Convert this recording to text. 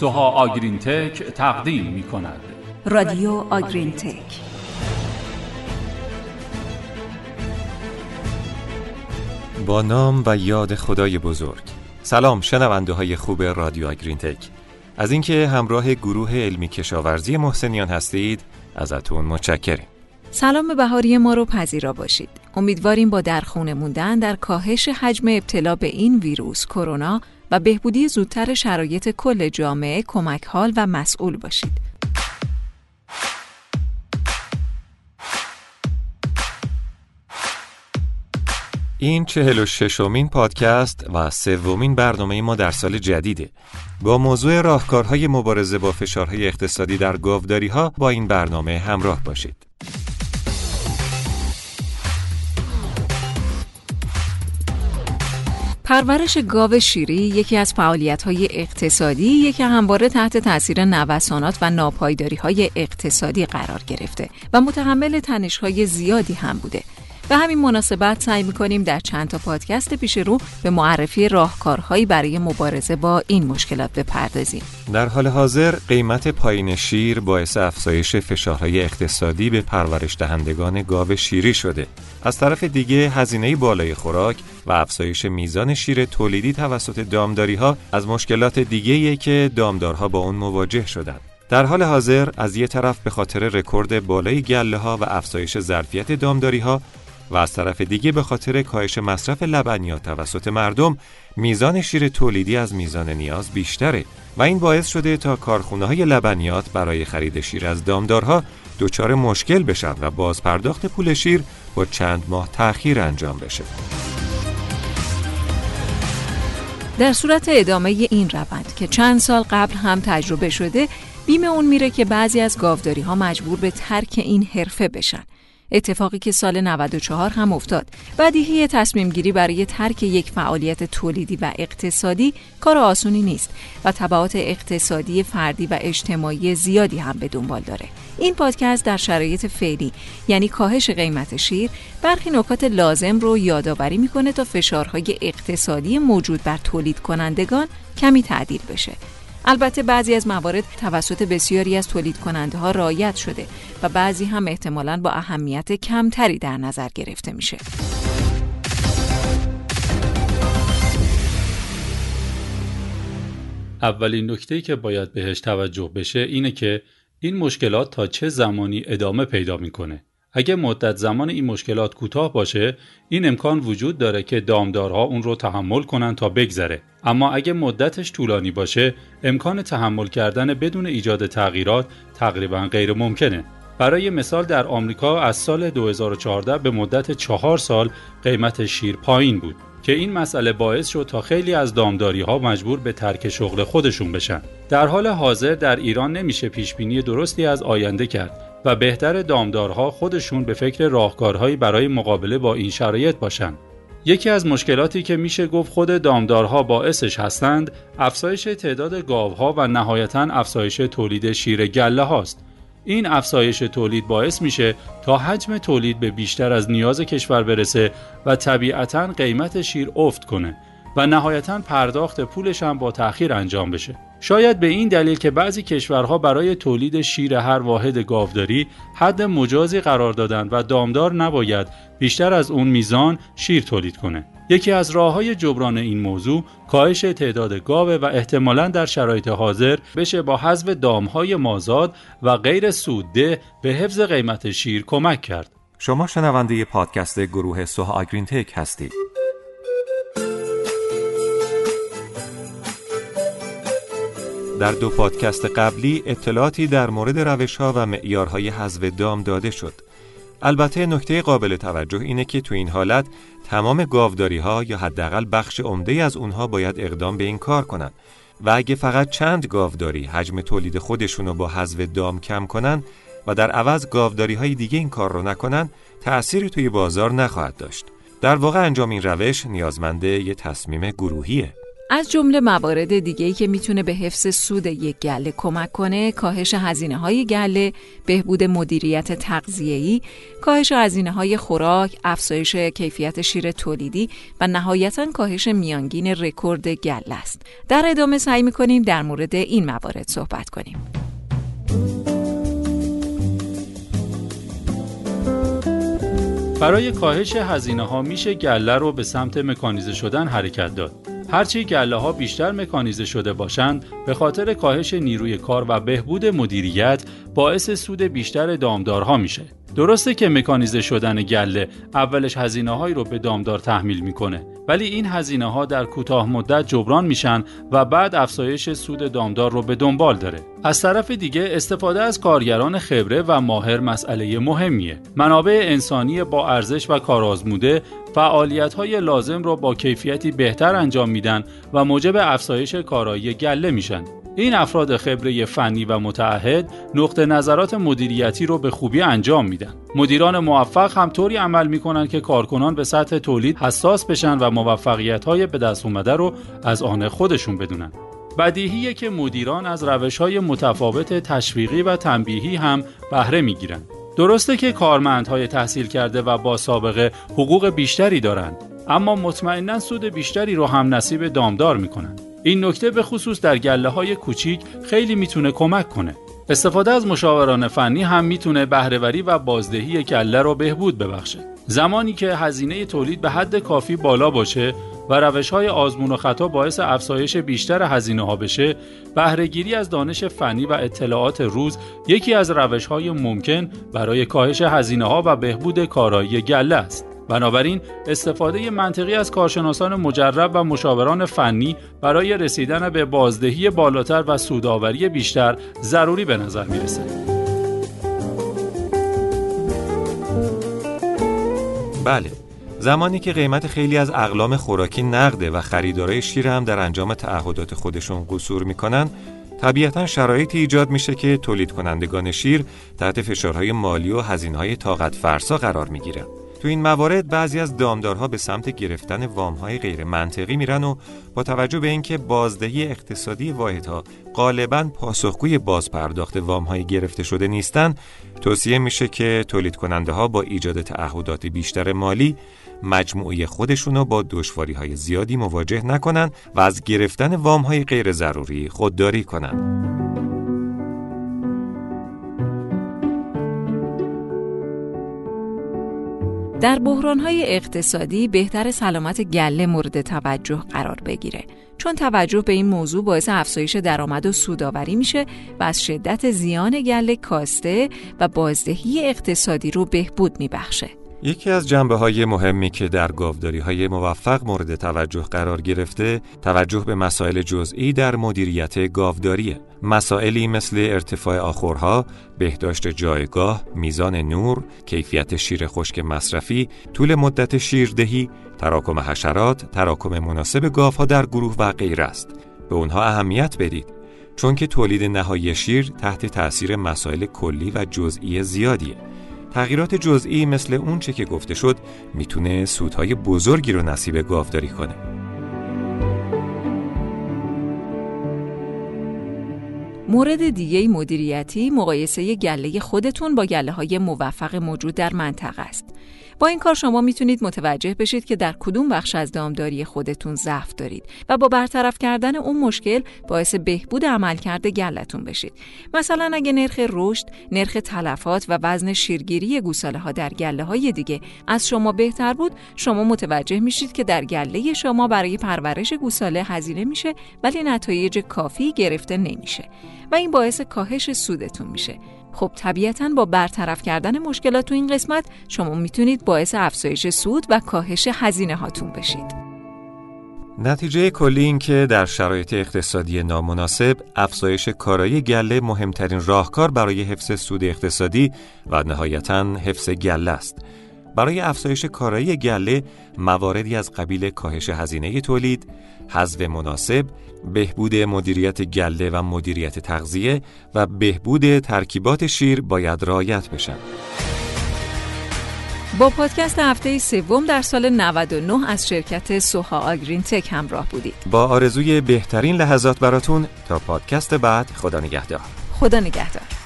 سوها آگرین تک تقدیم می کند رادیو آگرین تک با نام و یاد خدای بزرگ. سلام شنونده های خوب رادیو آگرین تک از اینکه همراه گروه علمی کشاورزی محسنیان هستید ازتون متشکریم سلام بهاری ما رو پذیرا باشید. امیدواریم با در خونه موندن در کاهش حجم ابتلا به این ویروس کرونا و بهبودی زودتر شرایط کل جامعه کمک حال و مسئول باشید. این چهل و ششمین پادکست و سومین برنامه ما در سال جدیده با موضوع راهکارهای مبارزه با فشارهای اقتصادی در گاوداری ها با این برنامه همراه باشید پرورش گاو شیری یکی از فعالیت‌های اقتصادی که همواره تحت تاثیر نوسانات و ناپایداری‌های اقتصادی قرار گرفته و متحمل تنش‌های زیادی هم بوده. به همین مناسبت سعی می‌کنیم در چند تا پادکست پیش رو به معرفی راهکارهایی برای مبارزه با این مشکلات بپردازیم. در حال حاضر قیمت پایین شیر باعث افزایش فشارهای اقتصادی به پرورش دهندگان گاو شیری شده. از طرف دیگه هزینه بالای خوراک و افزایش میزان شیر تولیدی توسط دامداری ها از مشکلات دیگه که دامدارها با اون مواجه شدند. در حال حاضر از یه طرف به خاطر رکورد بالای گله ها و افزایش ظرفیت دامداری ها و از طرف دیگه به خاطر کاهش مصرف لبنیات توسط مردم میزان شیر تولیدی از میزان نیاز بیشتره و این باعث شده تا کارخونه های لبنیات برای خرید شیر از دامدارها دچار مشکل بشن و باز پرداخت پول شیر با چند ماه تأخیر انجام بشه. در صورت ادامه این روند که چند سال قبل هم تجربه شده بیم اون میره که بعضی از گاوداری ها مجبور به ترک این حرفه بشن اتفاقی که سال 94 هم افتاد. بدیهی تصمیم گیری برای ترک یک فعالیت تولیدی و اقتصادی کار آسونی نیست و تبعات اقتصادی فردی و اجتماعی زیادی هم به دنبال داره. این پادکست در شرایط فعلی یعنی کاهش قیمت شیر برخی نکات لازم رو یادآوری می‌کنه تا فشارهای اقتصادی موجود بر تولید کنندگان کمی تعدیل بشه. البته بعضی از موارد توسط بسیاری از تولید کننده ها رایت شده و بعضی هم احتمالاً با اهمیت کمتری در نظر گرفته میشه. اولین نکته که باید بهش توجه بشه اینه که این مشکلات تا چه زمانی ادامه پیدا می‌کنه. اگه مدت زمان این مشکلات کوتاه باشه این امکان وجود داره که دامدارها اون رو تحمل کنن تا بگذره. اما اگه مدتش طولانی باشه امکان تحمل کردن بدون ایجاد تغییرات تقریبا غیر ممکنه. برای مثال در آمریکا از سال 2014 به مدت چهار سال قیمت شیر پایین بود که این مسئله باعث شد تا خیلی از دامداری ها مجبور به ترک شغل خودشون بشن. در حال حاضر در ایران نمیشه پیش بینی درستی از آینده کرد. و بهتر دامدارها خودشون به فکر راهکارهایی برای مقابله با این شرایط باشند. یکی از مشکلاتی که میشه گفت خود دامدارها باعثش هستند افزایش تعداد گاوها و نهایتا افزایش تولید شیر گله هاست. این افزایش تولید باعث میشه تا حجم تولید به بیشتر از نیاز کشور برسه و طبیعتا قیمت شیر افت کنه و نهایتا پرداخت پولش هم با تأخیر انجام بشه. شاید به این دلیل که بعضی کشورها برای تولید شیر هر واحد گاوداری حد مجازی قرار دادند و دامدار نباید بیشتر از اون میزان شیر تولید کنه. یکی از راه های جبران این موضوع کاهش تعداد گاوه و احتمالا در شرایط حاضر بشه با حذف دامهای مازاد و غیر سودده به حفظ قیمت شیر کمک کرد. شما شنونده پادکست گروه سوها آگرین تک هستید. در دو پادکست قبلی اطلاعاتی در مورد روش ها و معیارهای حذف دام داده شد. البته نکته قابل توجه اینه که تو این حالت تمام گاوداری ها یا حداقل بخش عمده از اونها باید اقدام به این کار کنند و اگه فقط چند گاوداری حجم تولید خودشون رو با حذف دام کم کنن و در عوض گاوداری های دیگه این کار رو نکنن تأثیری توی بازار نخواهد داشت. در واقع انجام این روش نیازمنده یه تصمیم گروهیه. از جمله موارد دیگه‌ای که می‌تونه به حفظ سود یک گله کمک کنه کاهش هزینه های گله، بهبود مدیریت تغذیه‌ای، کاهش هزینه های خوراک، افزایش کیفیت شیر تولیدی و نهایتا کاهش میانگین رکورد گله است. در ادامه سعی می‌کنیم در مورد این موارد صحبت کنیم. برای کاهش هزینه ها میشه گله رو به سمت مکانیزه شدن حرکت داد. هرچی گله ها بیشتر مکانیزه شده باشند به خاطر کاهش نیروی کار و بهبود مدیریت باعث سود بیشتر دامدارها میشه. درسته که مکانیزه شدن گله اولش هزینه هایی رو به دامدار تحمیل می‌کنه ولی این هزینه ها در کوتاه مدت جبران میشن و بعد افزایش سود دامدار رو به دنبال داره. از طرف دیگه استفاده از کارگران خبره و ماهر مسئله مهمیه. منابع انسانی با ارزش و کارآزموده فعالیت های لازم را با کیفیتی بهتر انجام میدن و موجب افزایش کارایی گله میشن. این افراد خبره فنی و متعهد نقطه نظرات مدیریتی رو به خوبی انجام میدن. مدیران موفق هم طوری عمل می‌کنن که کارکنان به سطح تولید حساس بشن و موفقیت های به دست اومده رو از آن خودشون بدونن. بدیهیه که مدیران از روش های متفاوت تشویقی و تنبیهی هم بهره می‌گیرن. درسته که کارمندهای تحصیل کرده و با سابقه حقوق بیشتری دارند اما مطمئنا سود بیشتری رو هم نصیب دامدار می‌کنن. این نکته به خصوص در گله های کوچیک خیلی می‌تونه کمک کنه. استفاده از مشاوران فنی هم می‌تونه بهرهوری و بازدهی گله رو بهبود ببخشه. زمانی که هزینه تولید به حد کافی بالا باشه و روش های آزمون و خطا باعث افزایش بیشتر هزینه ها بشه، بهرهگیری از دانش فنی و اطلاعات روز یکی از روش های ممکن برای کاهش هزینه ها و بهبود کارایی گله است. بنابراین استفاده منطقی از کارشناسان مجرب و مشاوران فنی برای رسیدن به بازدهی بالاتر و سوداوری بیشتر ضروری به نظر می‌رسه. بله زمانی که قیمت خیلی از اقلام خوراکی نقده و خریدارای شیر هم در انجام تعهدات خودشون قصور می‌کنن طبیعتا شرایطی ایجاد میشه که تولید کنندگان شیر تحت فشارهای مالی و هزینه‌های طاقت فرسا قرار می‌گیرن تو این موارد بعضی از دامدارها به سمت گرفتن وامهای غیر منطقی میرن و با توجه به اینکه بازدهی اقتصادی واحدها غالبا پاسخگوی بازپرداخت وامهای گرفته شده نیستن توصیه میشه که تولید کننده ها با ایجاد تعهدات بیشتر مالی مجموعه خودشون رو با دشواری های زیادی مواجه نکنن و از گرفتن وام های غیر ضروری خودداری کنن. در بحرانهای اقتصادی بهتر سلامت گله مورد توجه قرار بگیره. چون توجه به این موضوع باعث افزایش درآمد و سوداوری میشه و از شدت زیان گله کاسته و بازدهی اقتصادی رو بهبود میبخشه. یکی از جنبه های مهمی که در گاوداری های موفق مورد توجه قرار گرفته توجه به مسائل جزئی در مدیریت گاوداریه مسائلی مثل ارتفاع آخورها، بهداشت جایگاه، میزان نور، کیفیت شیر خشک مصرفی، طول مدت شیردهی، تراکم حشرات، تراکم مناسب گاوها در گروه و غیره است. به اونها اهمیت بدید چون که تولید نهایی شیر تحت تأثیر مسائل کلی و جزئی زیادیه. تغییرات جزئی مثل اون چه که گفته شد می‌تونه سودهای بزرگی رو نصیب گاوداری کنه. مورد دیگه مدیریتی مقایسه گله خودتون با گله های موفق موجود در منطقه است. با این کار شما می‌تونید متوجه بشید که در کدوم بخش از دامداری خودتون ضعف دارید و با برطرف کردن اون مشکل باعث بهبود عملکرد گلتون بشید. مثلا اگه نرخ رشد، نرخ تلفات و وزن شیرگیری گوساله ها در گله های دیگه از شما بهتر بود، شما متوجه میشید که در گله شما برای پرورش گوساله هزینه میشه ولی نتایج کافی گرفته نمیشه و این باعث کاهش سودتون میشه. خب طبیعتا با برطرف کردن مشکلات تو این قسمت شما می‌تونید باعث افزایش سود و کاهش هزینه هاتون بشید. نتیجه کلی این که در شرایط اقتصادی نامناسب افزایش کارایی گله مهمترین راهکار برای حفظ سود اقتصادی و نهایتا حفظ گله است. برای افزایش کارایی گله مواردی از قبیل کاهش هزینه تولید، حذف مناسب، بهبود مدیریت گله و مدیریت تغذیه و بهبود ترکیبات شیر باید رعایت بشن. با پادکست هفته سوم در سال 99 از شرکت سوها آگرین تک همراه بودید. با آرزوی بهترین لحظات براتون تا پادکست بعد خدا نگهدار. خدا نگهدار.